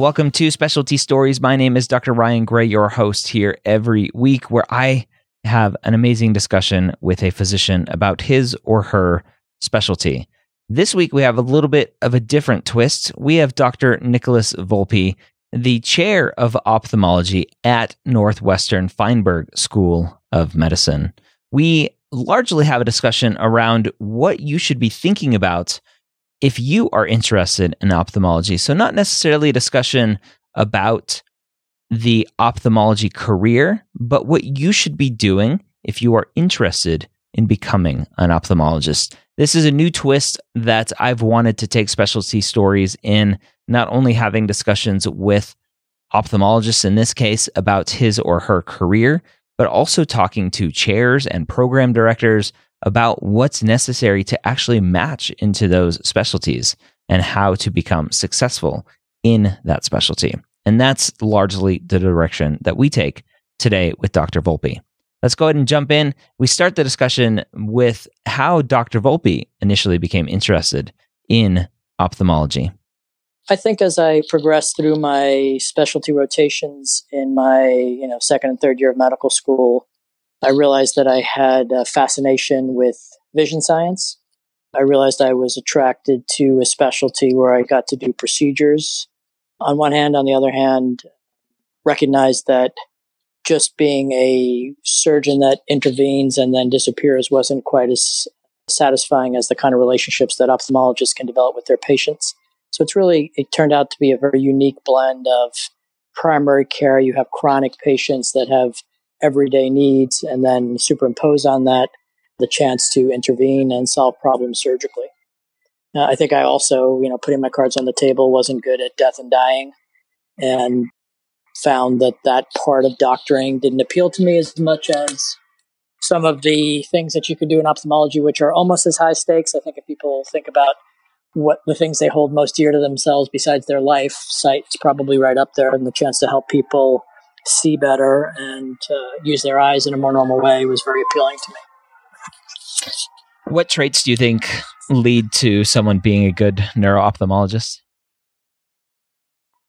Welcome to Specialty Stories. My name is Dr. Ryan Gray, your host here every week, where I have an amazing discussion with a physician about his or her specialty. This week, we have a little bit of a different twist. We have Dr. Nicholas Volpe, the chair of ophthalmology at Northwestern Feinberg School of Medicine. We largely have a discussion around what you should be thinking about if you are interested in ophthalmology. So, not necessarily a discussion about the ophthalmology career, but what you should be doing if you are interested in becoming an ophthalmologist. This is a new twist that I've wanted to take specialty stories in, not only having discussions with ophthalmologists in this case about his or her career, but also talking to chairs and program directors about what's necessary to actually match into those specialties and how to become successful in that specialty. And that's largely the direction that we take today with Dr. Volpe. Let's go ahead and jump in. We start the discussion with how Dr. Volpe initially became interested in ophthalmology. I think as I progressed through my specialty rotations in my, you know, second and third year of medical school, I realized that I had a fascination with vision science. I realized I was attracted to a specialty where I got to do procedures. On one hand, on the other hand, recognized that just being a surgeon that intervenes and then disappears wasn't quite as satisfying as the kind of relationships that ophthalmologists can develop with their patients. So it's really, it turned out to be a very unique blend of primary care. You have chronic patients that have everyday needs, and then superimpose on that the chance to intervene and solve problems surgically. Uh, I think I also, you know, putting my cards on the table wasn't good at death and dying. And found that that part of doctoring didn't appeal to me as much as some of the things that you could do in ophthalmology, which are almost as high stakes. I think if people think about what the things they hold most dear to themselves besides their life, sight's probably right up there, and the chance to help people see better and uh, use their eyes in a more normal way was very appealing to me. What traits do you think lead to someone being a good neuro-ophthalmologist?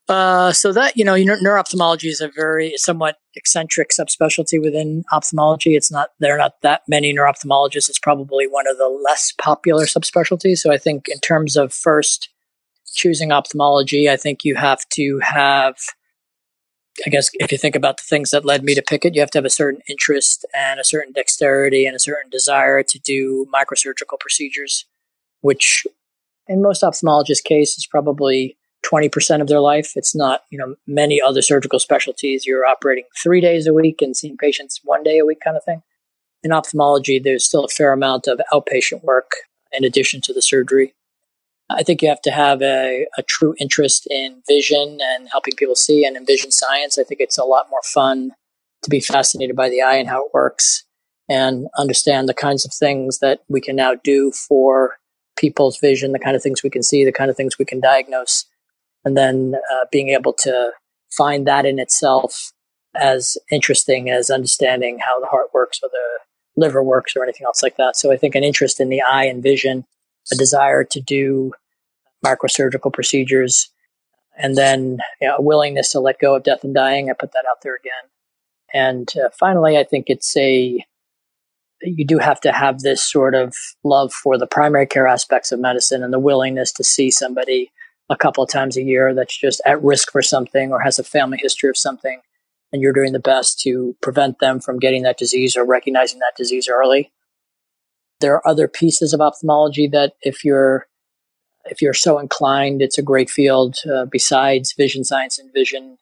Uh, so that you know, neuroophthalmology is a very somewhat eccentric subspecialty within ophthalmology. It's not there are not that many neuroophthalmologists. It's probably one of the less popular subspecialties. So I think in terms of first choosing ophthalmology, I think you have to have. I guess if you think about the things that led me to pick it, you have to have a certain interest and a certain dexterity and a certain desire to do microsurgical procedures, which in most ophthalmologists' case is probably 20% of their life. It's not, you know, many other surgical specialties. You're operating three days a week and seeing patients one day a week kind of thing. In ophthalmology, there's still a fair amount of outpatient work in addition to the surgery. I think you have to have a, a true interest in vision and helping people see and in vision science. I think it's a lot more fun to be fascinated by the eye and how it works and understand the kinds of things that we can now do for people's vision, the kind of things we can see, the kind of things we can diagnose and then uh, being able to find that in itself as interesting as understanding how the heart works or the liver works or anything else like that. So I think an interest in the eye and vision, a desire to do microsurgical procedures, and then you know, a willingness to let go of death and dying. I put that out there again. And uh, finally, I think it's a you do have to have this sort of love for the primary care aspects of medicine and the willingness to see somebody a couple of times a year that's just at risk for something or has a family history of something, and you're doing the best to prevent them from getting that disease or recognizing that disease early. There are other pieces of ophthalmology that if you're if you're so inclined, it's a great field uh, besides vision science and vision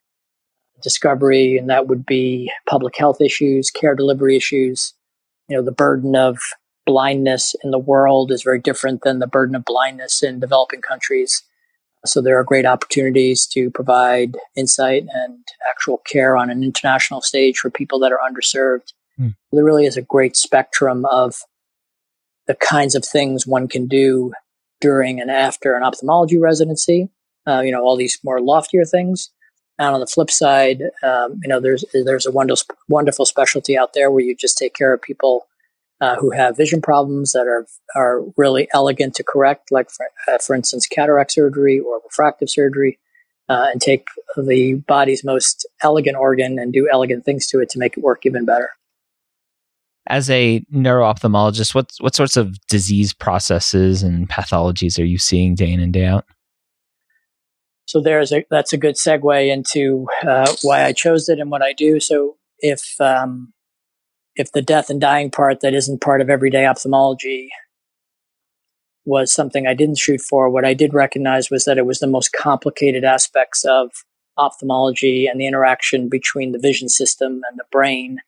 discovery, and that would be public health issues, care delivery issues. You know, the burden of blindness in the world is very different than the burden of blindness in developing countries So there are great opportunities to provide insight and actual care on an international stage for people that are underserved. Hmm. There really is a great spectrum of the kinds of things one can do during and after an ophthalmology residency. Uh, you know, all these more loftier things. And on the flip side, um, you know, there's there's a wonderful wonderful specialty out there where you just take care of people uh, who have vision problems that are are really elegant to correct, like for, uh, for instance, cataract surgery or refractive surgery, uh, and take the body's most elegant organ and do elegant things to it to make it work even better. As a neuro-ophthalmologist, what what sorts of disease processes and pathologies are you seeing day in and day out? So there's a that's a good segue into uh, why I chose it and what I do. So if um, if the death and dying part that isn't part of everyday ophthalmology was something I didn't shoot for, what I did recognize was that it was the most complicated aspects of ophthalmology and the interaction between the vision system and the brain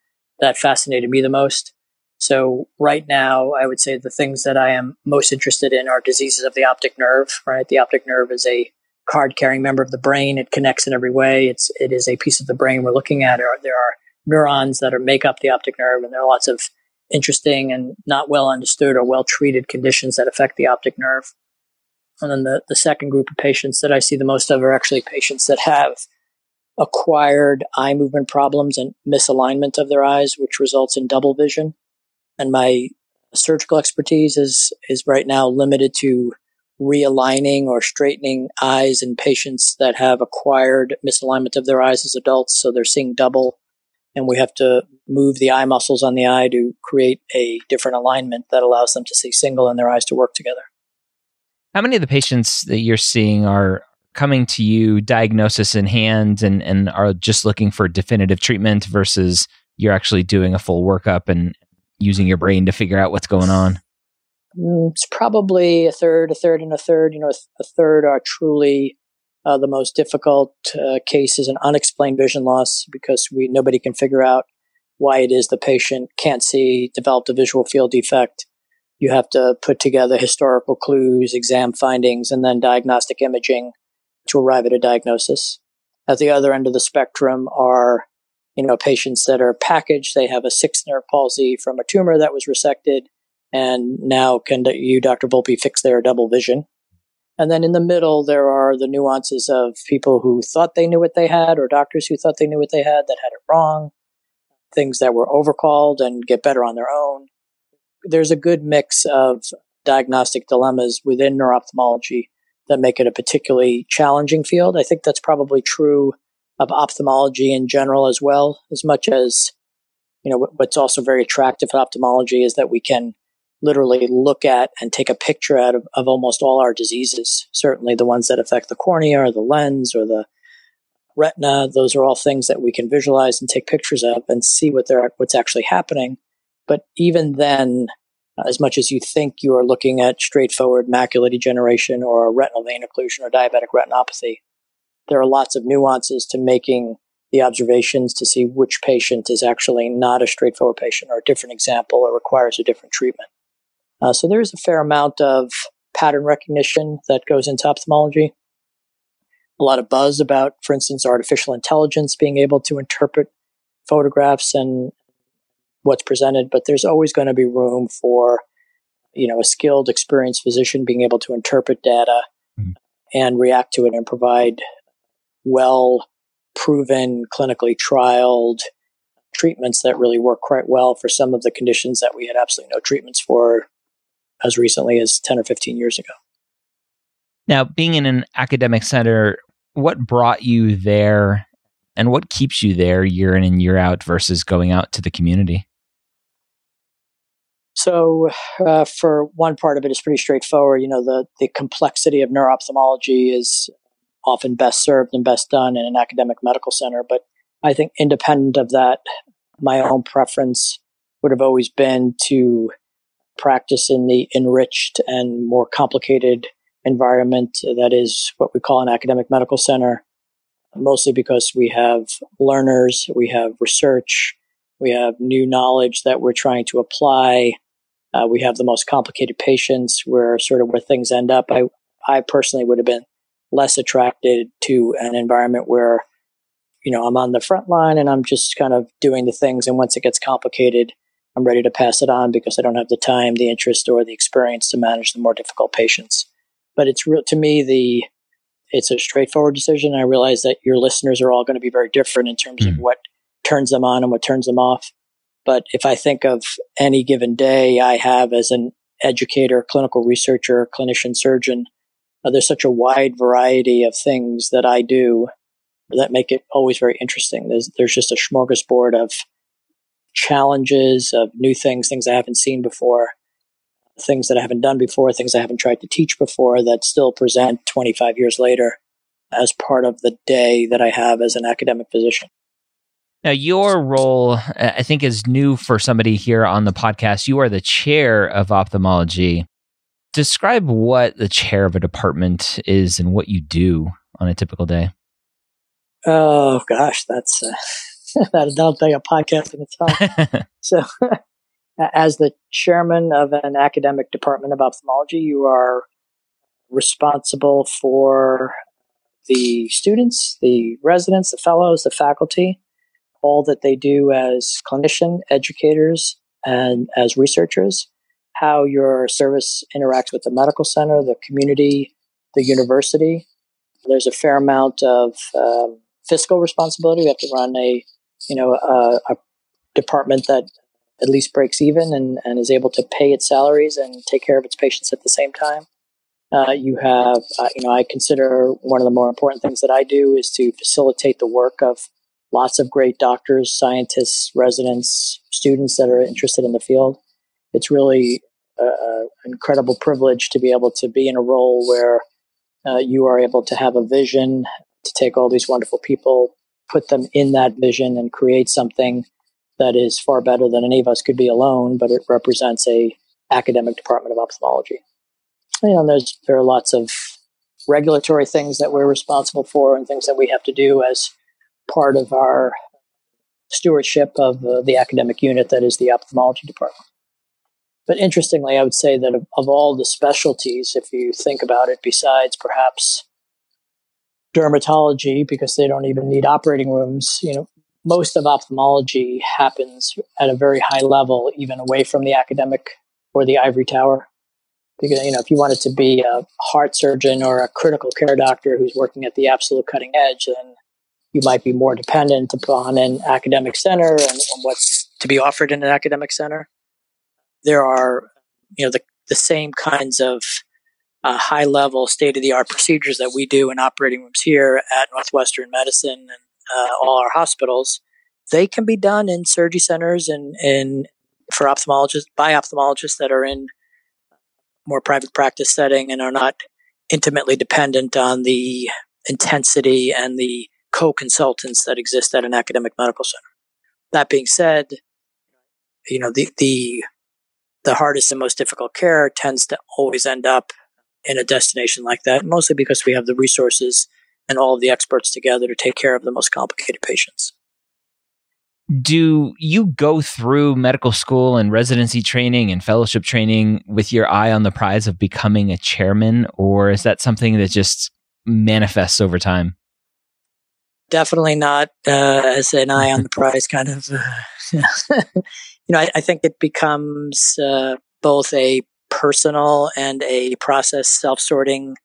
that fascinated me the most. So right now, I would say the things that I am most interested in are diseases of the optic nerve, right? The optic nerve is a card carrying member of the brain. It connects in every way. It's, it is a piece of the brain we're looking at. There are neurons that are make up the optic nerve, and there are lots of interesting and not well understood or well treated conditions that affect the optic nerve. And then the, the second group of patients that I see the most of are actually patients that have acquired eye movement problems and misalignment of their eyes, which results in double vision. And my surgical expertise is, is right now limited to realigning or straightening eyes in patients that have acquired misalignment of their eyes as adults. So they're seeing double and we have to move the eye muscles on the eye to create a different alignment that allows them to see single and their eyes to work together. How many of the patients that you're seeing are coming to you diagnosis in hand and, and are just looking for definitive treatment versus you're actually doing a full workup and using your brain to figure out what's going on? Mm, it's probably a third, a third, and a third. You know, a third are truly uh, the most difficult uh, case is an unexplained vision loss because we nobody can figure out why it is the patient can't see, developed a visual field defect. You have to put together historical clues, exam findings, and then diagnostic imaging to arrive at a diagnosis. At the other end of the spectrum are, you know, patients that are packaged. They have a sixth nerve palsy from a tumor that was resected, and now can you, Dr. Volpe, fix their double vision? And then in the middle, there are the nuances of people who thought they knew what they had, or doctors who thought they knew what they had that had it wrong, things that were overcalled and get better on their own. There's a good mix of diagnostic dilemmas within neuro-ophthalmology that make it a particularly challenging field. I think that's probably true of ophthalmology in general as well, as much as, you know, what's also very attractive in ophthalmology is that we can literally look at and take a picture out of, of almost all our diseases. Certainly the ones that affect the cornea or the lens or the retina. Those are all things that we can visualize and take pictures of and see what they're, what's actually happening. But even then, as much as you think you are looking at straightforward macular degeneration or retinal vein occlusion or diabetic retinopathy, there are lots of nuances to making the observations to see which patient is actually not a straightforward patient or a different example or requires a different treatment. Uh, so there's a fair amount of pattern recognition that goes into ophthalmology. A lot of buzz about, for instance, artificial intelligence being able to interpret photographs and what's presented, but there's always going to be room for, you know, a skilled, experienced physician being able to interpret data mm-hmm. and react to it and provide well proven, clinically trialed treatments that really work quite well for some of the conditions that we had absolutely no treatments for as recently as 10 or 15 years ago. Now, being in an academic center, what brought you there and what keeps you there year in and year out versus going out to the community? So, uh, for one part of it, it's pretty straightforward. You know, the, the complexity of neuro-ophthalmology is often best served and best done in an academic medical center. But I think independent of that, my own preference would have always been to practice in the enriched and more complicated environment that is what we call an academic medical center, mostly because we have learners, we have research, we have new knowledge that we're trying to apply. Uh, we have the most complicated patients where sort of where things end up. I, I personally would have been less attracted to an environment where, you know, I'm on the front line and I'm just kind of doing the things. And once it gets complicated, I'm ready to pass it on because I don't have the time, the interest, or the experience to manage the more difficult patients. But it's real to me, the it's a straightforward decision. I realize that your listeners are all going to be very different in terms mm. of hmm. what turns them on and what turns them off. But if I think of any given day I have as an educator, clinical researcher, clinician, surgeon, uh, there's such a wide variety of things that I do that make it always very interesting. There's, there's just a smorgasbord of challenges, of new things, things I haven't seen before, things that I haven't done before, things I haven't tried to teach before that still present 25 years later as part of the day that I have as an academic physician. Now, your role, I think, is new for somebody here on the podcast. You are the chair of ophthalmology. Describe what the chair of a department is and what you do on a typical day. Oh gosh, that's uh, that'll take a podcast in itself. so, as the chairman of an academic department of ophthalmology, you are responsible for the students, the residents, the fellows, the faculty, all that they do as clinician educators and as researchers, how your service interacts with the medical center, the community, the university. There's a fair amount of um, fiscal responsibility. We have to run a, you know, a, a department that at least breaks even and, and is able to pay its salaries and take care of its patients at the same time. Uh, you have, uh, you know, I consider one of the more important things that I do is to facilitate the work of lots of great doctors, scientists, residents, students that are interested in the field. It's really an incredible privilege to be able to be in a role where uh, you are able to have a vision to take all these wonderful people, put them in that vision, and create something that is far better than any of us could be alone. But it represents a academic department of ophthalmology. You know, there's there are lots of regulatory things that we're responsible for and things that we have to do as part of our stewardship of uh, the academic unit that is the ophthalmology department. But interestingly, I would say that of, of, all the specialties, if you think about it, besides perhaps dermatology, because they don't even need operating rooms, you know, most of ophthalmology happens at a very high level, even away from the academic or the ivory tower. Because, you know, if you wanted to be a heart surgeon or a critical care doctor who's working at the absolute cutting edge, then you might be more dependent upon an academic center and, and what's to be offered in an academic center. There are, you know, the, the same kinds of uh, high level state of the art procedures that we do in operating rooms here at Northwestern Medicine and uh, all our hospitals. They can be done in surgery centers and, and for ophthalmologists by ophthalmologists that are in more private practice setting and are not intimately dependent on the intensity and the co-consultants that exist at an academic medical center. That being said, you know, the, the, the hardest and most difficult care tends to always end up in a destination like that, mostly because we have the resources and all of the experts together to take care of the most complicated patients. Do you go through medical school and residency training and fellowship training with your eye on the prize of becoming a chairman, or is that something that just manifests over time? Definitely not uh, as an eye on the prize kind of. Uh, you know, I, I, think it becomes uh, both a personal and a process self sorting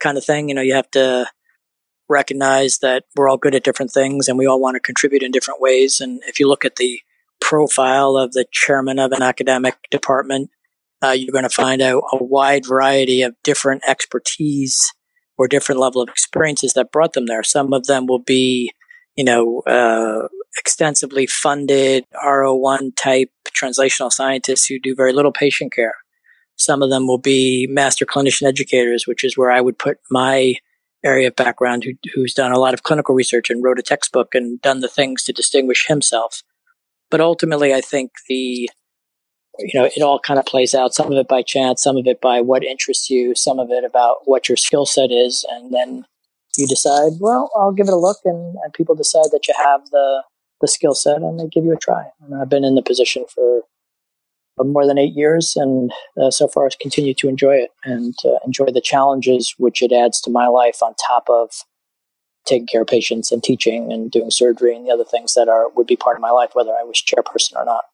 kind of thing. You know, you have to recognize that we're all good at different things and we all want to contribute in different ways. And if you look at the profile of the chairman of an academic department, uh, you're going to find a, a wide variety of different expertise or different level of experiences that brought them there. Some of them will be, you know, uh, extensively funded R01 type translational scientists who do very little patient care. Some of them will be master clinician educators, which is where I would put my area of background, who, who's done a lot of clinical research and wrote a textbook and done the things to distinguish himself. But ultimately, I think the you know, it all kind of plays out. Some of it by chance, some of it by what interests you, some of it about what your skill set is, and then you decide, well, I'll give it a look, and, and people decide that you have the the skill set, and they give you a try. And I've been in the position for more than eight years, and uh, so far I've continued to enjoy it and uh, enjoy the challenges which it adds to my life on top of taking care of patients and teaching and doing surgery and the other things that are would be part of my life, whether I was chairperson or not.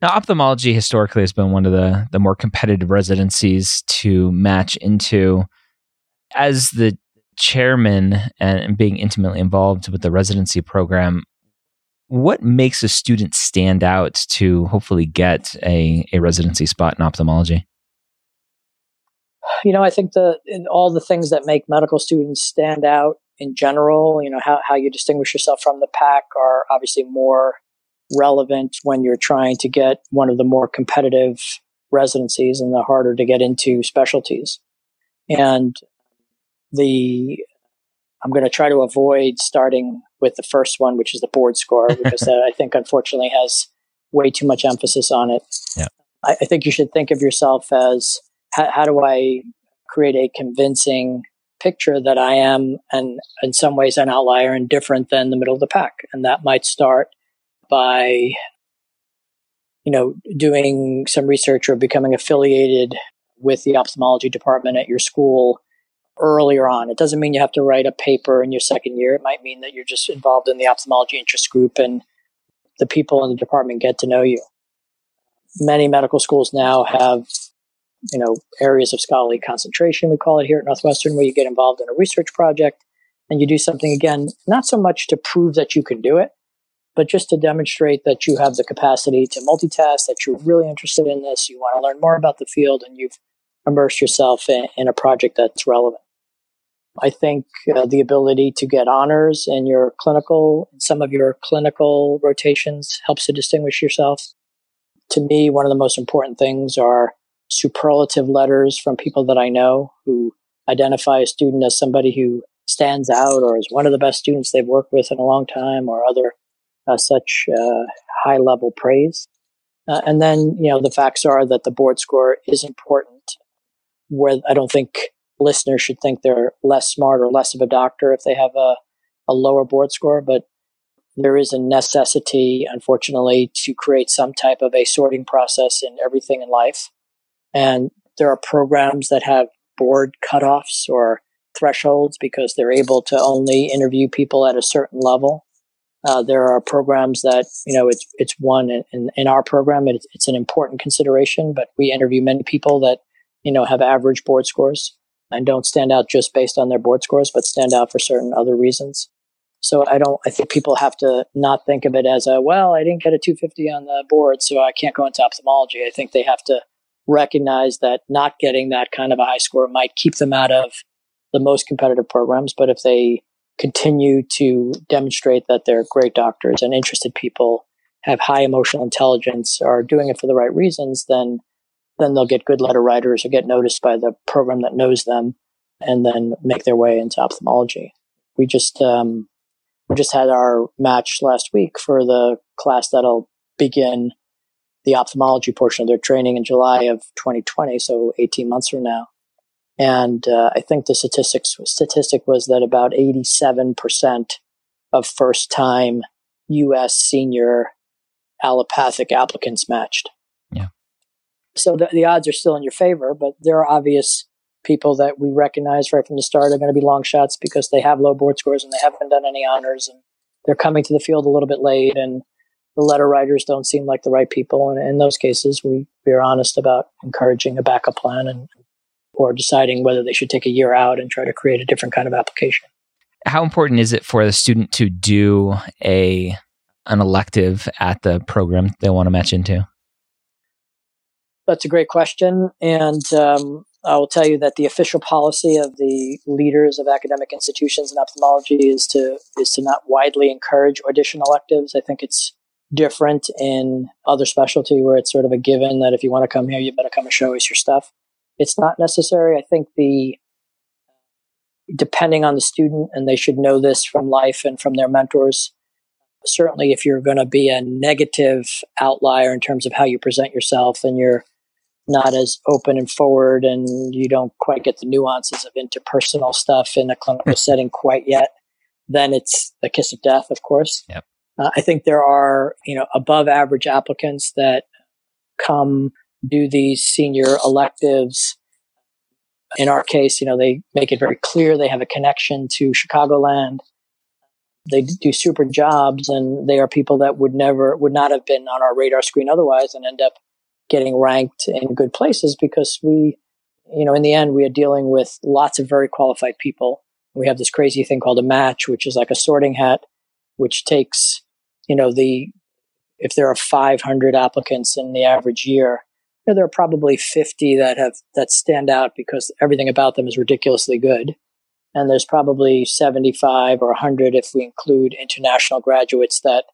Now, ophthalmology historically has been one of the the more competitive residencies to match into. As the chairman and being intimately involved with the residency program, what makes a student stand out to hopefully get a, a residency spot in ophthalmology? You know, I think the all the things that make medical students stand out in general, you know, how, how you distinguish yourself from the pack are obviously more relevant when you're trying to get one of the more competitive residencies and the harder to get into specialties. And the I'm going to try to avoid starting with the first one, which is the board score, because that I think unfortunately has way too much emphasis on it. Yeah. I, I think you should think of yourself as how, how do I create a convincing picture that I am, and in some ways, an outlier and different than the middle of the pack. And that might start by, you know, doing some research or becoming affiliated with the ophthalmology department at your school earlier on. It doesn't mean you have to write a paper in your second year. It might mean that you're just involved in the ophthalmology interest group and the people in the department get to know you. Many medical schools now have, you know, areas of scholarly concentration, we call it here at Northwestern, where you get involved in a research project and you do something again, not so much to prove that you can do it, but just to demonstrate that you have the capacity to multitask, that you're really interested in this, you want to learn more about the field, and you've immersed yourself in, in a project that's relevant. I think uh, the ability to get honors in your clinical, some of your clinical rotations helps to distinguish yourself. To me, one of the most important things are superlative letters from people that I know who identify a student as somebody who stands out or is one of the best students they've worked with in a long time or other such uh, high level praise. Uh, and then, you know, the facts are that the board score is important. Where I don't think listeners should think they're less smart or less of a doctor if they have a, a lower board score, but there is a necessity, unfortunately, to create some type of a sorting process in everything in life. And there are programs that have board cutoffs or thresholds because they're able to only interview people at a certain level. Uh, there are programs that you know it's it's one in, in our program it's, it's an important consideration, but we interview many people that you know have average board scores and don't stand out just based on their board scores, but stand out for certain other reasons. So I don't, I think people have to not think of it as a, well, I didn't get a 250 on the board, so I can't go into ophthalmology. I think they have to recognize that not getting that kind of a high score might keep them out of the most competitive programs. But if they continue to demonstrate that they're great doctors and interested people, have high emotional intelligence, are doing it for the right reasons, then then they'll get good letter writers or get noticed by the program that knows them and then make their way into ophthalmology. We just, um, we just had our match last week for the class that'll begin the ophthalmology portion of their training in July of 2020. So 18 months from now. And, uh, I think the statistics, statistic was that about 87% of first time U.S. senior allopathic applicants matched. Yeah. So the, the odds are still in your favor, but there are obvious people that we recognize right from the start are going to be long shots because they have low board scores and they haven't done any honors and they're coming to the field a little bit late and the letter writers don't seem like the right people. And in those cases, we, we are honest about encouraging a backup plan and or deciding whether they should take a year out and try to create a different kind of application. How important is it for the student to do a an elective at the program they want to match into? That's a great question. And um, I will tell you that the official policy of the leaders of academic institutions in ophthalmology is to is to not widely encourage audition electives. I think it's different in other specialty where it's sort of a given that if you want to come here, you better come and show us your stuff. It's not necessary. I think the depending on the student, and they should know this from life and from their mentors. Certainly, if you're going to be a negative outlier in terms of how you present yourself, and you're not as open and forward and you don't quite get the nuances of interpersonal stuff in a clinical setting quite yet, then it's the kiss of death, of course. Yep. Uh, I think there are, you know, above average applicants that come do these senior electives. In our case, you know, they make it very clear they have a connection to Chicagoland. They do super jobs and they are people that would never, would not have been on our radar screen otherwise and end up getting ranked in good places because we, you know, in the end, we are dealing with lots of very qualified people. We have this crazy thing called a match, which is like a sorting hat, which takes, you know, the, if there are 500 applicants in the average year, know, there are probably 50 that have, that stand out because everything about them is ridiculously good. And there's probably 75 or 100 if we include international graduates that,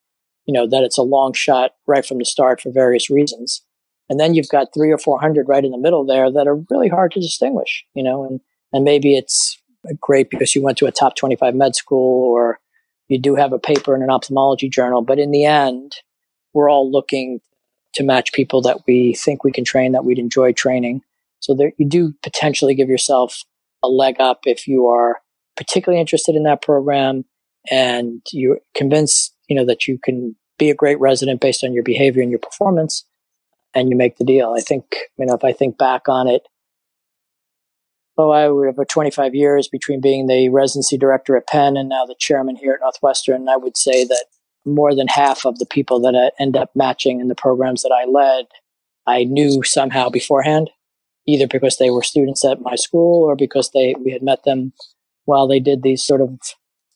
you know, that it's a long shot right from the start for various reasons. And then you've got three or 400 right in the middle there that are really hard to distinguish, you know, and, and maybe it's great because you went to a top 25 med school or you do have a paper in an ophthalmology journal. But in the end, we're all looking to match people that we think we can train, that we'd enjoy training. So there, you do potentially give yourself a leg up if you are particularly interested in that program and you're convinced, you know, that you can be a great resident based on your behavior and your performance and you make the deal. I think, you know, if I think back on it, oh, I would have 25 years between being the residency director at Penn and now the chairman here at Northwestern. I would say that more than half of the people that I end up matching in the programs that I led, I knew somehow beforehand, either because they were students at my school or because they we had met them while they did these sort of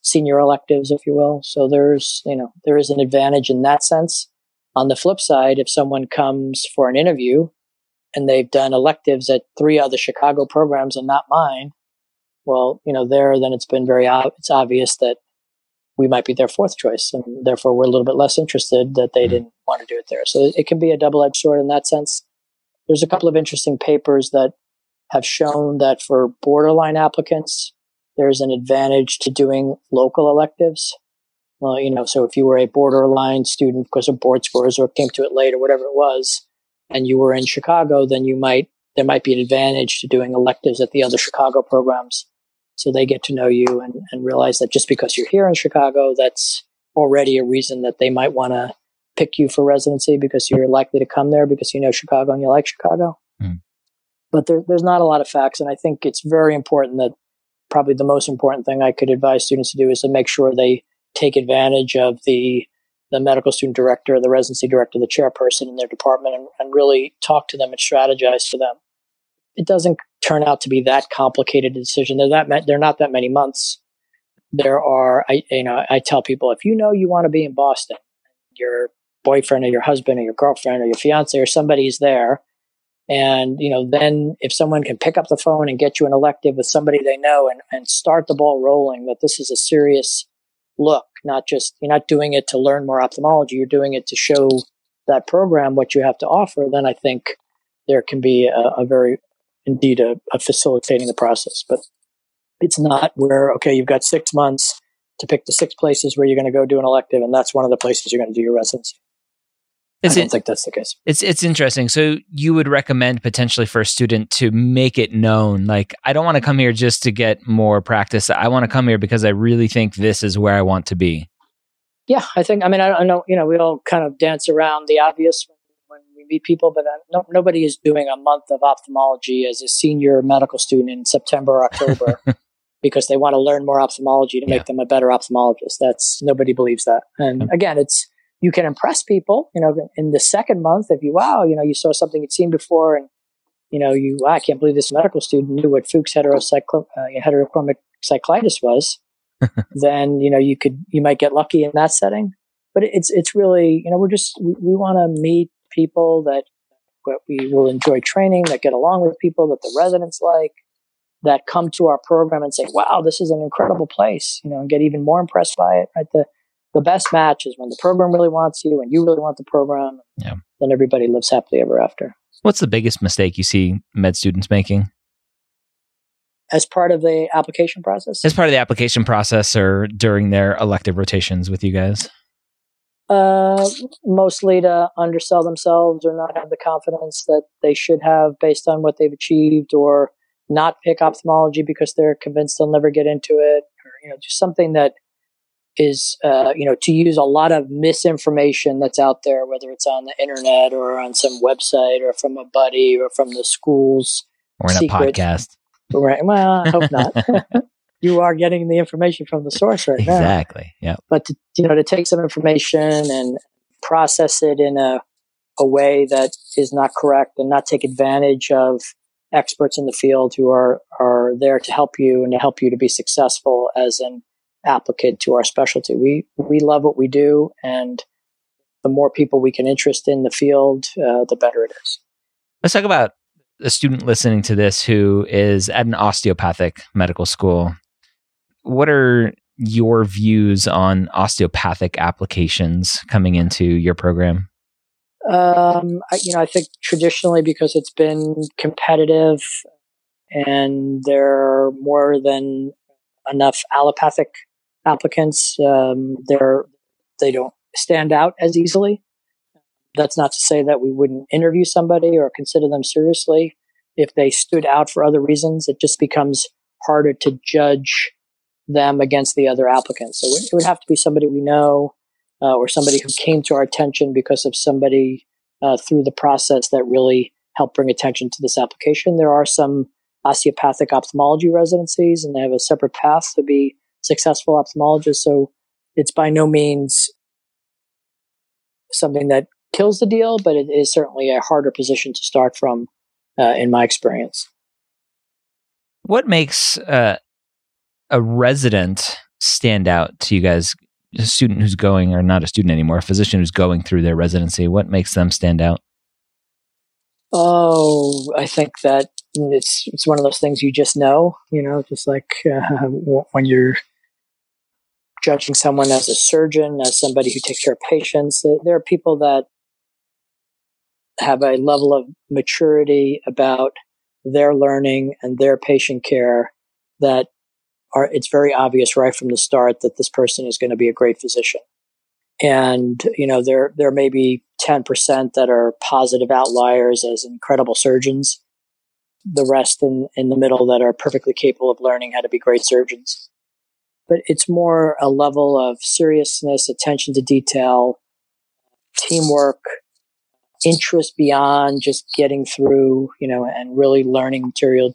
senior electives, if you will. So there's, you know, there is an advantage in that sense. On the flip side, if someone comes for an interview and they've done electives at three other Chicago programs and not mine, well, you know, there, then it's been very, it's obvious that we might be their fourth choice. And therefore we're a little bit less interested that they mm-hmm. didn't want to do it there. So it can be a double edged sword in that sense. There's a couple of interesting papers that have shown that for borderline applicants, there's an advantage to doing local electives well, you know, so if you were a borderline student because of board scores or came to it late or whatever it was, and you were in Chicago, then you might, there might be an advantage to doing electives at the other Chicago programs. So they get to know you and, and realize that just because you're here in Chicago, that's already a reason that they might want to pick you for residency because you're likely to come there because you know Chicago and you like Chicago. Mm. But there, there's not a lot of facts. And I think it's very important that probably the most important thing I could advise students to do is to make sure they take advantage of the the medical student director, the residency director, the chairperson in their department, and, and really talk to them and strategize for them. It doesn't turn out to be that complicated a decision. They're that they're not that many months. There are, I you know, I tell people if you know you want to be in Boston, your boyfriend or your husband or your girlfriend or your fiance or somebody's there, and you know, then if someone can pick up the phone and get you an elective with somebody they know and, and start the ball rolling, that this is a serious look, not just, you're not doing it to learn more ophthalmology, you're doing it to show that program what you have to offer, then I think there can be a, a very, indeed, a, a facilitating the process. But it's not where, okay, you've got six months to pick the six places where you're going to go do an elective, and that's one of the places you're going to do your residency. It's I don't think that's the case. It's it's interesting. So you would recommend potentially for a student to make it known, like I don't want to come here just to get more practice. I want to come here because I really think this is where I want to be. Yeah, I think. I mean, I, I know you know we all kind of dance around the obvious when, people, but no, nobody is doing a month of ophthalmology as a senior medical student in September or October. because they want to learn more ophthalmology to yeah. make them a better ophthalmologist. That's nobody believes that. And again, it's you can impress people, you know, in the second month, if you, wow, you know, you saw something you'd seen before and, you know, you, wow, I can't believe this medical student knew what Fuchs heterocycl- uh, heterochromic cyclitis was, then, you know, you could, you might get lucky in that setting. But it's, it's really, you know, we're just, we, we want to meet people that, that we will enjoy training, that get along with people that the residents like, that come to our program and say, wow, this is an incredible place, you know, and get even more impressed by it, right? The, the best match is when the program really wants you and you really want the program. Yeah. Then everybody lives happily ever after. What's the biggest mistake you see med students making? As part of the application process? As part of the application process or during their elective rotations with you guys? Uh, mostly to undersell themselves or not have the confidence that they should have based on what they've achieved or not pick ophthalmology because they're convinced they'll never get into it or, you know, just something that is uh, you know to use a lot of misinformation that's out there, whether it's on the internet or on some website or from a buddy or from the schools or in secret. a podcast. Right. Well, I hope not. you are getting the information from the source right exactly. now. Exactly. Yeah. But to, you know, to take some information and process it in a a way that is not correct and not take advantage of experts in the field who are are there to help you and to help you to be successful as an applicant to our specialty. We we love what we do, and the more people we can interest in the field, uh, the better it is. Let's talk about a student listening to this who is at an osteopathic medical school. What are your views on osteopathic applications coming into your program? Um, I, you know, I think traditionally because it's been competitive and there are more than enough allopathic applicants, um, they don't stand out as easily. That's not to say that we wouldn't interview somebody or consider them seriously if they stood out for other reasons. It just becomes harder to judge them against the other applicants. So it would have to be somebody we know uh, or somebody who came to our attention because of somebody uh, through the process that really helped bring attention to this application. There are some osteopathic ophthalmology residencies, and they have a separate path to be successful ophthalmologists. So it's by no means something that kills the deal, but it is certainly a harder position to start from, uh, in my experience. What makes uh, a resident stand out to you guys a student who's going, or not a student anymore, a physician who's going through their residency? What makes them stand out? Oh, I think that it's it's one of those things you just know. You know, just like uh, when you're judging someone as a surgeon, as somebody who takes care of patients. There are people that have a level of maturity about their learning and their patient care that are, it's very obvious right from the start that this person is going to be a great physician. And, you know, there, there may be 10% that are positive outliers as incredible surgeons. The rest in, in the middle that are perfectly capable of learning how to be great surgeons. But it's more a level of seriousness, attention to detail, teamwork, interest beyond just getting through, you know, and really learning material,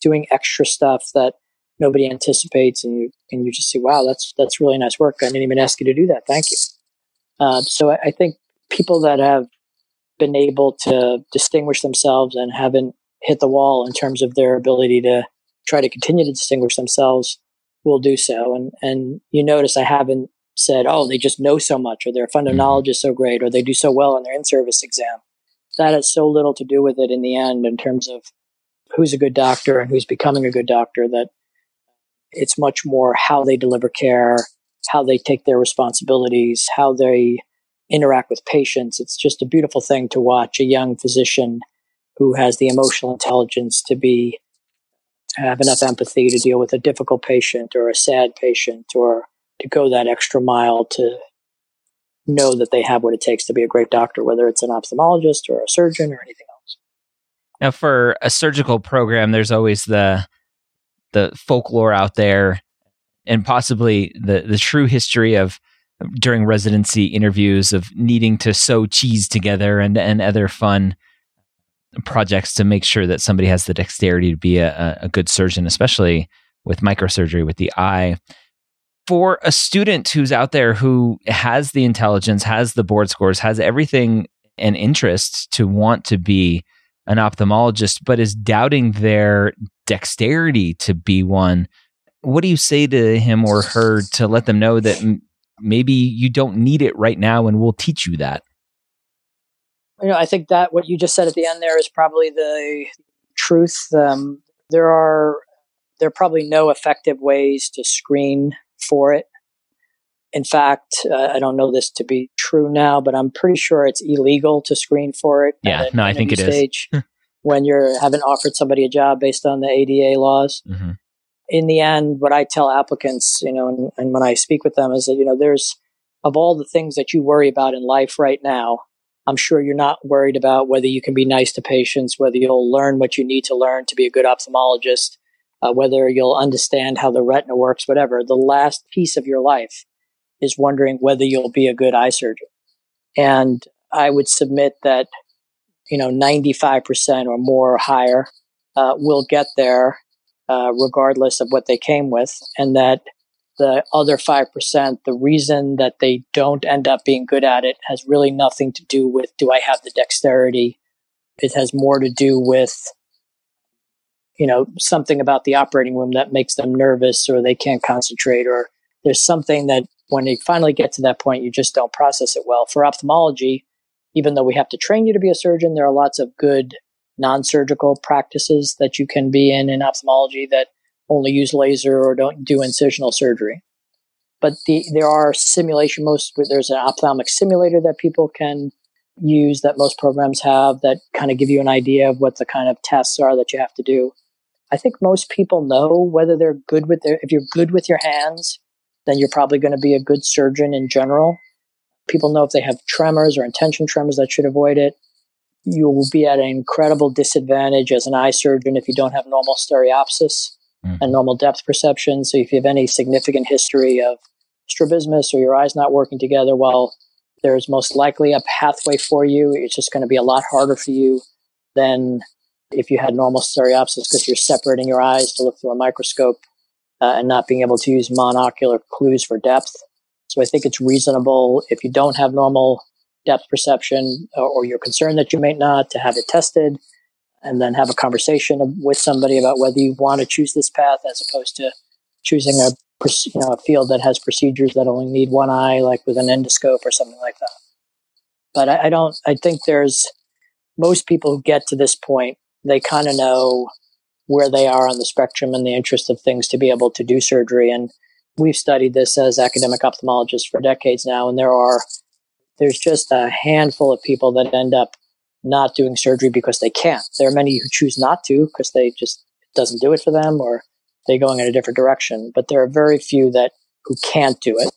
doing extra stuff that nobody anticipates, and you and you just say, wow, that's that's really nice work. I didn't even ask you to do that. Thank you. Uh, so I, I, think people that have been able to distinguish themselves and haven't hit the wall in terms of their ability to try to continue to distinguish themselves will do so. And and you notice I haven't said, oh, they just know so much, or their fundamental mm-hmm. knowledge is so great, or they do so well on their in-service exam. That has so little to do with it in the end in terms of who's a good doctor and who's becoming a good doctor that it's much more how they deliver care, how they take their responsibilities, how they interact with patients. It's just a beautiful thing to watch a young physician who has the emotional intelligence to be have enough empathy to deal with a difficult patient or a sad patient or to go that extra mile to know that they have what it takes to be a great doctor, whether it's an ophthalmologist or a surgeon or anything else. Now, for a surgical program, there's always the the folklore out there and possibly the the true history of during residency interviews of needing to sew cheese together and and other fun projects to make sure that somebody has the dexterity to be a, a good surgeon, especially with microsurgery with the eye. For a student who's out there who has the intelligence, has the board scores, has everything and interest to want to be an ophthalmologist, but is doubting their dexterity to be one, what do you say to him or her to let them know that m- maybe you don't need it right now and we'll teach you that? You know, I think that what you just said at the end there is probably the truth. Um, there are there are probably no effective ways to screen for it. In fact, uh, I don't know this to be true now, but I'm pretty sure it's illegal to screen for it. Yeah, no, I think it stage. is. when you're haven't offered somebody a job based on the ADA laws. Mm-hmm. In the end, what I tell applicants, you know, and, and when I speak with them is that, you know, there's of all the things that you worry about in life right now, I'm sure you're not worried about whether you can be nice to patients, whether you'll learn what you need to learn to be a good ophthalmologist, uh, whether you'll understand how the retina works, whatever. The last piece of your life is wondering whether you'll be a good eye surgeon. And I would submit that, you know, 95% or more or higher uh, will get there uh, regardless of what they came with. And that the other 5%, the reason that they don't end up being good at it has really nothing to do with do I have the dexterity? It has more to do with, you know, something about the operating room that makes them nervous or they can't concentrate or there's something that when they finally get to that point, you just don't process it well. For ophthalmology, even though we have to train you to be a surgeon, there are lots of good non-surgical practices that you can be in in ophthalmology that only use laser or don't do incisional surgery. But the, there are simulation, most, there's an ophthalmic simulator that people can use that most programs have that kind of give you an idea of what the kind of tests are that you have to do. I think most people know whether they're good with their, if you're good with your hands, then you're probably going to be a good surgeon in general. People know if they have tremors or intention tremors that should avoid it. You will be at an incredible disadvantage as an eye surgeon if you don't have normal stereopsis mm. and normal depth perception. So if you have any significant history of strabismus or your eyes not working together, well, there's most likely a pathway for you. It's just going to be a lot harder for you than if you had normal stereopsis because you're separating your eyes to look through a microscope uh, and not being able to use monocular clues for depth. So I think it's reasonable if you don't have normal depth perception or, or you're concerned that you may not to have it tested and then have a conversation with somebody about whether you want to choose this path as opposed to choosing a you know a field that has procedures that only need one eye, like with an endoscope or something like that. But I, I don't. I think there's most people who get to this point, they kind of know where they are on the spectrum and the interest of things to be able to do surgery. And we've studied this as academic ophthalmologists for decades now, and there are there's just a handful of people that end up not doing surgery because they can't. There are many who choose not to because they just doesn't do it for them or they're going in a different direction. But there are very few that who can't do it.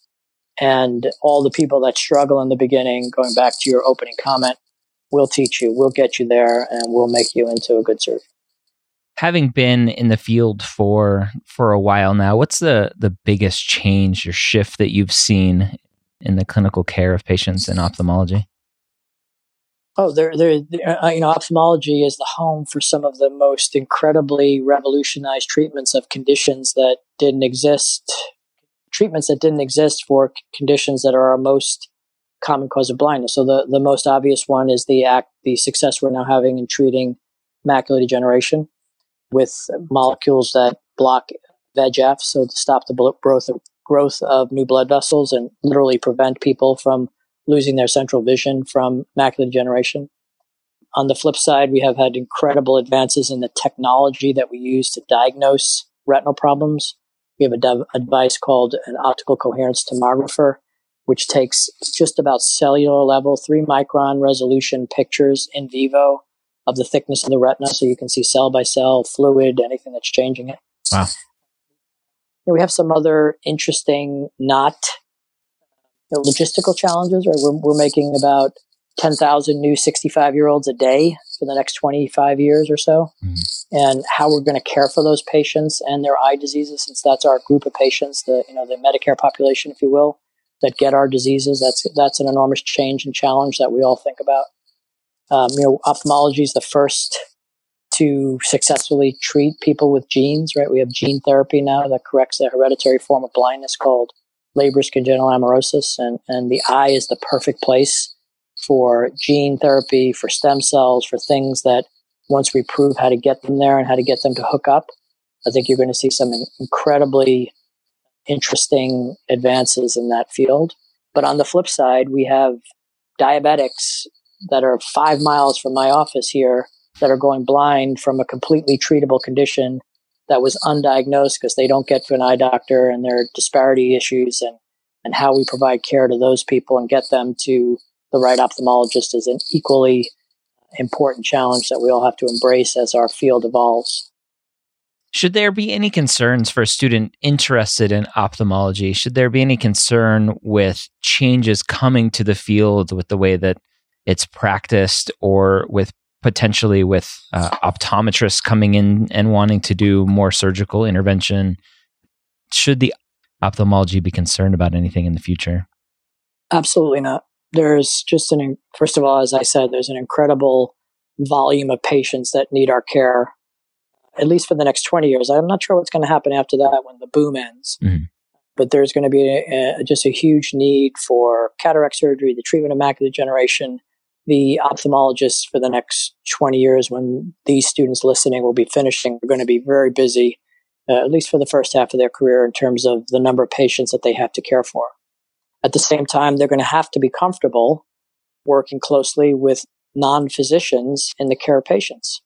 And all the people that struggle in the beginning, going back to your opening comment, we'll teach you, we'll get you there, and we'll make you into a good surgeon. Having been in the field for for a while now, what's the the biggest change or shift that you've seen in the clinical care of patients in ophthalmology? Oh, there, there, uh, you know, ophthalmology is the home for some of the most incredibly revolutionized treatments of conditions that didn't exist, treatments that didn't exist for conditions that are our most common cause of blindness. So the, the most obvious one is the act, the success we're now having in treating macular degeneration with molecules that block VEGF, so to stop the growth of, growth of new blood vessels and literally prevent people from losing their central vision from macular degeneration. On the flip side, we have had incredible advances in the technology that we use to diagnose retinal problems. We have a, dev- device called an optical coherence tomographer, which takes just about cellular level, three micron resolution pictures in vivo of the thickness of the retina. So you can see cell by cell, fluid, anything that's changing it. Wow. We have some other interesting, not logistical challenges, right? We're, we're making about 10,000 new 65 year olds a day for the next 25 years or so. Mm-hmm. And how we're going to care for those patients and their eye diseases, since that's our group of patients, the, you know, the Medicare population, if you will, that get our diseases. That's, that's an enormous change and challenge that we all think about. Um, you know, ophthalmology is the first to successfully treat people with genes, right? We have gene therapy now that corrects the hereditary form of blindness called Leber's congenital amaurosis, and, and the eye is the perfect place for gene therapy, for stem cells, for things that once we prove how to get them there and how to get them to hook up, I think you're going to see some incredibly interesting advances in that field. But on the flip side, we have diabetics that are five miles from my office here that are going blind from a completely treatable condition that was undiagnosed because they don't get to an eye doctor and there are disparity issues and, and how we provide care to those people and get them to the right ophthalmologist is an equally important challenge that we all have to embrace as our field evolves. Should there be any concerns for a student interested in ophthalmology? Should there be any concern with changes coming to the field with the way that it's practiced or with potentially with uh, optometrists coming in and wanting to do more surgical intervention. Should the ophthalmology be concerned about anything in the future? Absolutely not. There's just an, first of all, as I said, there's an incredible volume of patients that need our care, at least for the next 20 years. I'm not sure what's going to happen after that when the boom ends. Mm-hmm. But there's going to be a, a, just a huge need for cataract surgery, the treatment of macular degeneration. The ophthalmologists for the next 20 years, when these students listening will be finishing, are going to be very busy, uh, at least for the first half of their career, in terms of the number of patients that they have to care for. At the same time, they're going to have to be comfortable working closely with non-physicians in the care of patients.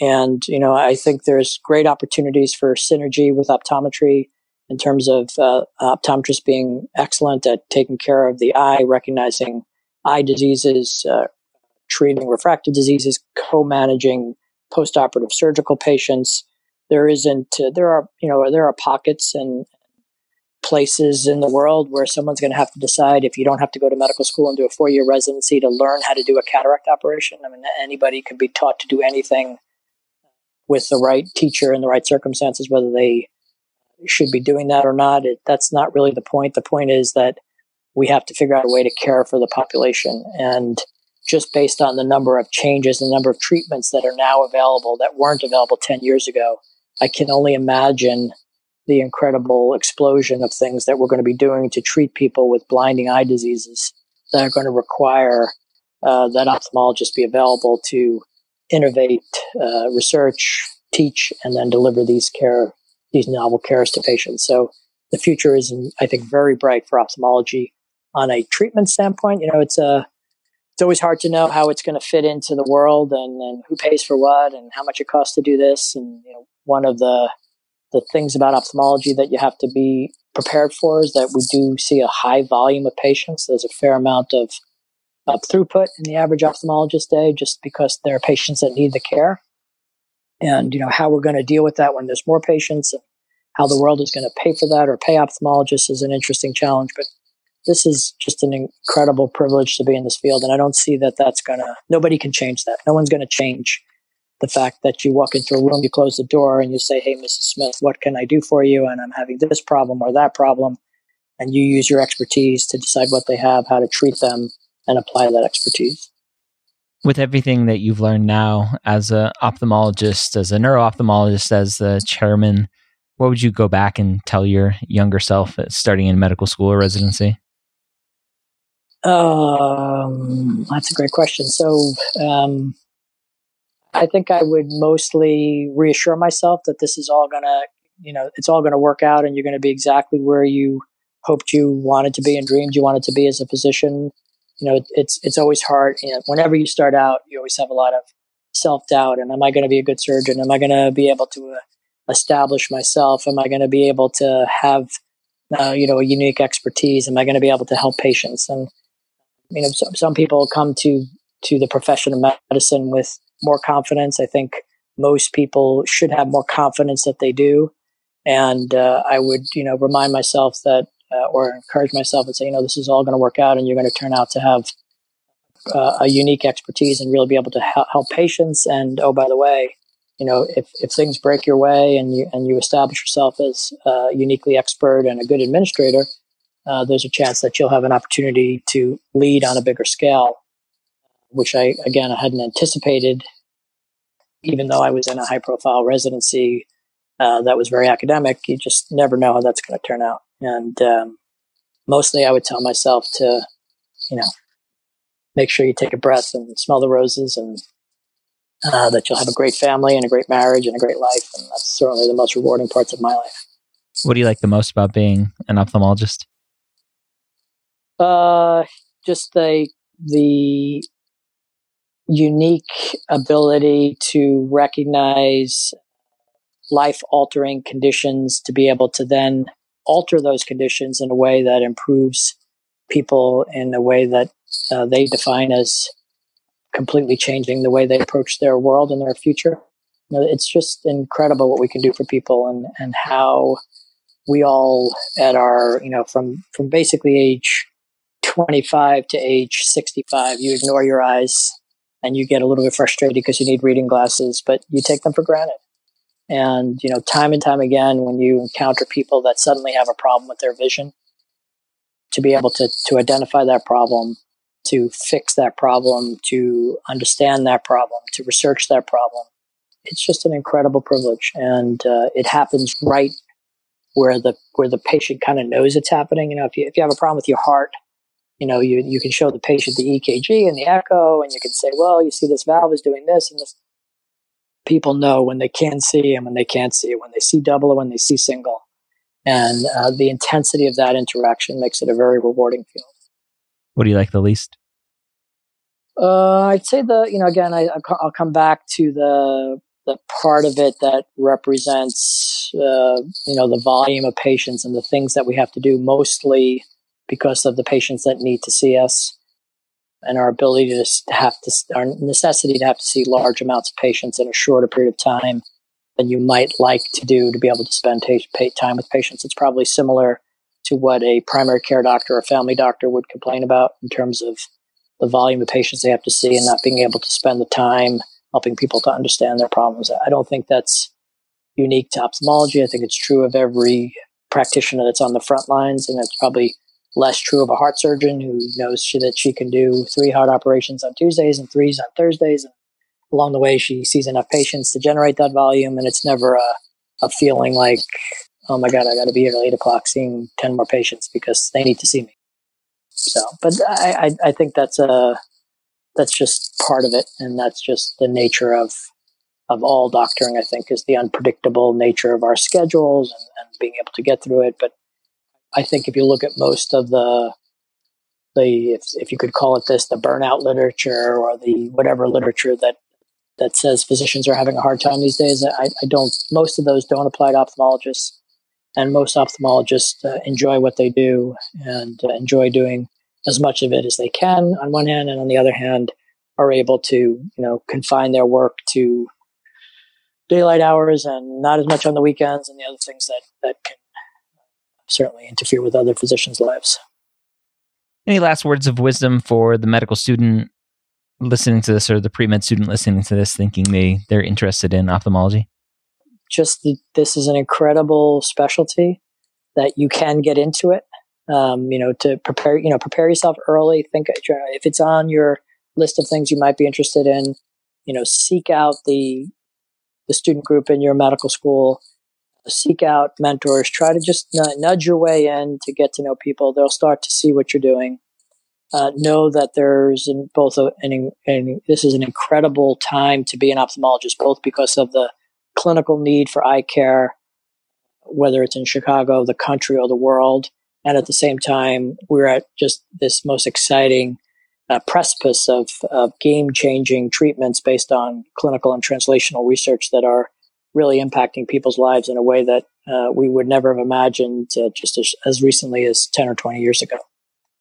And, you know, I think there's great opportunities for synergy with optometry in terms of uh, optometrists being excellent at taking care of the eye, recognizing eye diseases, uh, treating refractive diseases, co-managing post-operative surgical patients. There isn't, uh, there are, you know, there are pockets and places in the world where someone's going to have to decide if you don't have to go to medical school and do a four year residency to learn how to do a cataract operation. I mean, anybody can be taught to do anything with the right teacher in the right circumstances, whether they should be doing that or not. It, that's not really the point. The point is that we have to figure out a way to care for the population. And just based on the number of changes, the number of treatments that are now available that weren't available 10 years ago, I can only imagine the incredible explosion of things that we're going to be doing to treat people with blinding eye diseases that are going to require uh, that ophthalmologists be available to innovate, uh, research, teach, and then deliver these care, these novel cares to patients. So the future is, I think, very bright for ophthalmology on a treatment standpoint. You know, it's a it's always hard to know how it's going to fit into the world and, and who pays for what and how much it costs to do this. And you know, one of the the things about ophthalmology that you have to be prepared for is that we do see a high volume of patients. There's a fair amount of, of throughput in the average ophthalmologist day just because there are patients that need the care. And, you know, how we're going to deal with that when there's more patients and how the world is going to pay for that or pay ophthalmologists is an interesting challenge. But this is just an incredible privilege to be in this field. And I don't see that that's going to, nobody can change that. No one's going to change the fact that you walk into a room, you close the door, and you say, Hey, Mrs. Smith, what can I do for you? And I'm having this problem or that problem. And you use your expertise to decide what they have, how to treat them, and apply that expertise. With everything that you've learned now as an ophthalmologist, as a neuro-ophthalmologist, as the chairman, what would you go back and tell your younger self uh, starting in medical school or residency? Um, that's a great question. So, um, I think I would mostly reassure myself that this is all gonna, you know, it's all gonna work out, and you're gonna be exactly where you hoped you wanted to be and dreamed you wanted to be as a physician. You know, it's it's always hard. You know, whenever you start out, you always have a lot of self doubt. And am I going to be a good surgeon? Am I going to be able to uh, establish myself? Am I going to be able to have, uh, you know, a unique expertise? Am I going to be able to help patients? And you know, some, some people come to to the profession of medicine with more confidence. I think most people should have more confidence that they do. And uh, I would, you know, remind myself that, uh, or encourage myself and say, you know, this is all going to work out, and you're going to turn out to have uh, a unique expertise and really be able to help, help patients. And oh, by the way, you know, if, if things break your way and you and you establish yourself as uh, uniquely expert and a good administrator, uh, there's a chance that you'll have an opportunity to lead on a bigger scale which I, again, I hadn't anticipated, even though I was in a high profile residency uh, that was very academic. You just never know how that's going to turn out. And um, mostly I would tell myself to, you know, make sure you take a breath and smell the roses and uh, that you'll have a great family and a great marriage and a great life. And that's certainly the most rewarding parts of my life. What do you like the most about being an ophthalmologist? Uh, just the the unique ability to recognize life altering conditions to be able to then alter those conditions in a way that improves people in a way that uh, they define as completely changing the way they approach their world and their future. You know, it's just incredible what we can do for people and, and how we all at our, you know, from, from basically age 25 to age 65, you ignore your eyes and you get a little bit frustrated because you need reading glasses, but you take them for granted. And, you know, time and time again, when you encounter people that suddenly have a problem with their vision, to be able to, to identify that problem, to fix that problem, to understand that problem, to research that problem, it's just an incredible privilege. And uh, it happens right where the where the patient kind of knows it's happening. You know, if you if you have a problem with your heart, you know, you you can show the patient the EKG and the echo, and you can say, well, you see this valve is doing this and this people know when they can see and when they can't see, when they see double or when they see single. And uh, the intensity of that interaction makes it a very rewarding field. What do you like the least? Uh, I'd say the, you know, again, I, I'll come back to the, the part of it that represents, uh, you know, the volume of patients and the things that we have to do mostly because of the patients that need to see us and our ability to have to, our necessity to have to see large amounts of patients in a shorter period of time than you might like to do to be able to spend time with patients. It's probably similar to what a primary care doctor or family doctor would complain about in terms of the volume of patients they have to see and not being able to spend the time helping people to understand their problems. I don't think that's unique to ophthalmology. I think it's true of every practitioner that's on the front lines, and it's probably less true of a heart surgeon who knows she, that she can do three heart operations on Tuesdays and threes on Thursdays. And along the way, she sees enough patients to generate that volume, and it's never a, a feeling like, oh my God, I got to be here at eight o'clock seeing 10 more patients because they need to see me. So, but I, I, I think that's a, that's just part of it. And that's just the nature of, of all doctoring, I think, is the unpredictable nature of our schedules and, and being able to get through it. But I think if you look at most of the the if, if you could call it this the burnout literature or the whatever literature that that says physicians are having a hard time these days I, I don't most of those don't apply to ophthalmologists. And most ophthalmologists uh, enjoy what they do and uh, enjoy doing as much of it as they can on one hand and on the other hand are able to you know confine their work to daylight hours and not as much on the weekends and the other things that that can certainly interfere with other physicians' lives. Any last words of wisdom for the medical student listening to this or the pre med student listening to this thinking they, they're interested in ophthalmology? Just the, this is an incredible specialty that you can get into it. Um, you know, to prepare, you know, prepare yourself early. Think if it's on your list of things you might be interested in, you know, seek out the the student group in your medical school seek out mentors, try to just nudge your way in to get to know people. They'll start to see what you're doing. Uh, know that there's in both a, an, an, this is an incredible time to be an ophthalmologist, both because of the clinical need for eye care, whether it's in Chicago, the country, or the world. And at the same time, we're at just this most exciting uh, precipice of, of game changing treatments based on clinical and translational research that are really impacting people's lives in a way that uh, we would never have imagined uh, just as, as, recently as 10 or 20 years ago.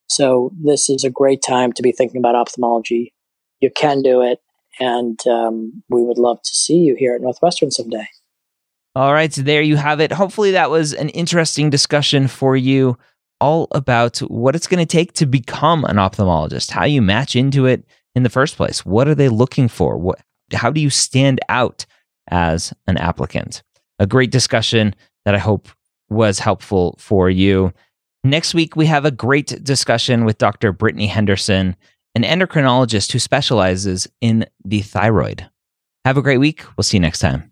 So this is a great time to be thinking about ophthalmology. You can do it. And um, we would love to see you here at Northwestern someday. All right. So there you have it. Hopefully that was an interesting discussion for you all about what it's going to take to become an ophthalmologist, how you match into it in the first place. What are they looking for? What, how do you stand out as an applicant. A great discussion that I hope was helpful for you. Next week, we have a great discussion with Dr. Brittany Henderson, an endocrinologist who specializes in the thyroid. Have a great week. We'll see you next time.